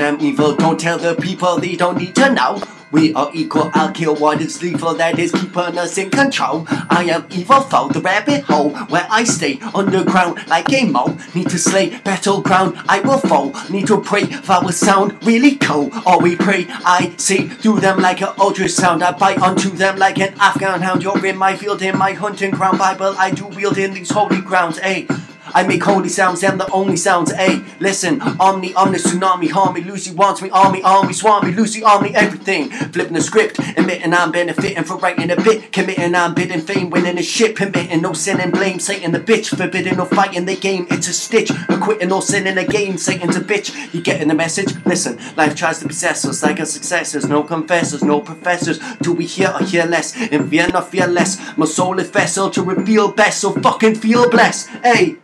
am evil. Don't tell the people they don't need to know. We are equal, I'll kill what is lethal, that is keeping us in control. I am evil foe, the rabbit hole, where I stay underground like a mole. Need to slay, battleground, I will fall. Need to pray, that will sound really cold. Or we pray, I see through them like an ultrasound. I bite onto them like an Afghan hound. You're in my field, in my hunting ground. Bible I do wield in these holy grounds, ayy. I make holy sounds, I'm the only sounds. Hey, listen, Omni, Omni, Tsunami, Harmy, Lucy wants me, Army, Army, Swami, Lucy, Army, everything. Flipping the script, admitting I'm benefiting for writing a bit, committing I'm bidding fame, winning a shit, permitting no sin and blame, Satan the bitch, forbidding no fight in the game, it's a stitch, acquitting no sin in the game, Satan's a bitch. You getting the message? Listen, life tries to possess us like our successors, no confessors, no professors. Do we hear or hear less? In fear, not fear less. My soul is vessel to reveal best, so fucking feel blessed. Hey.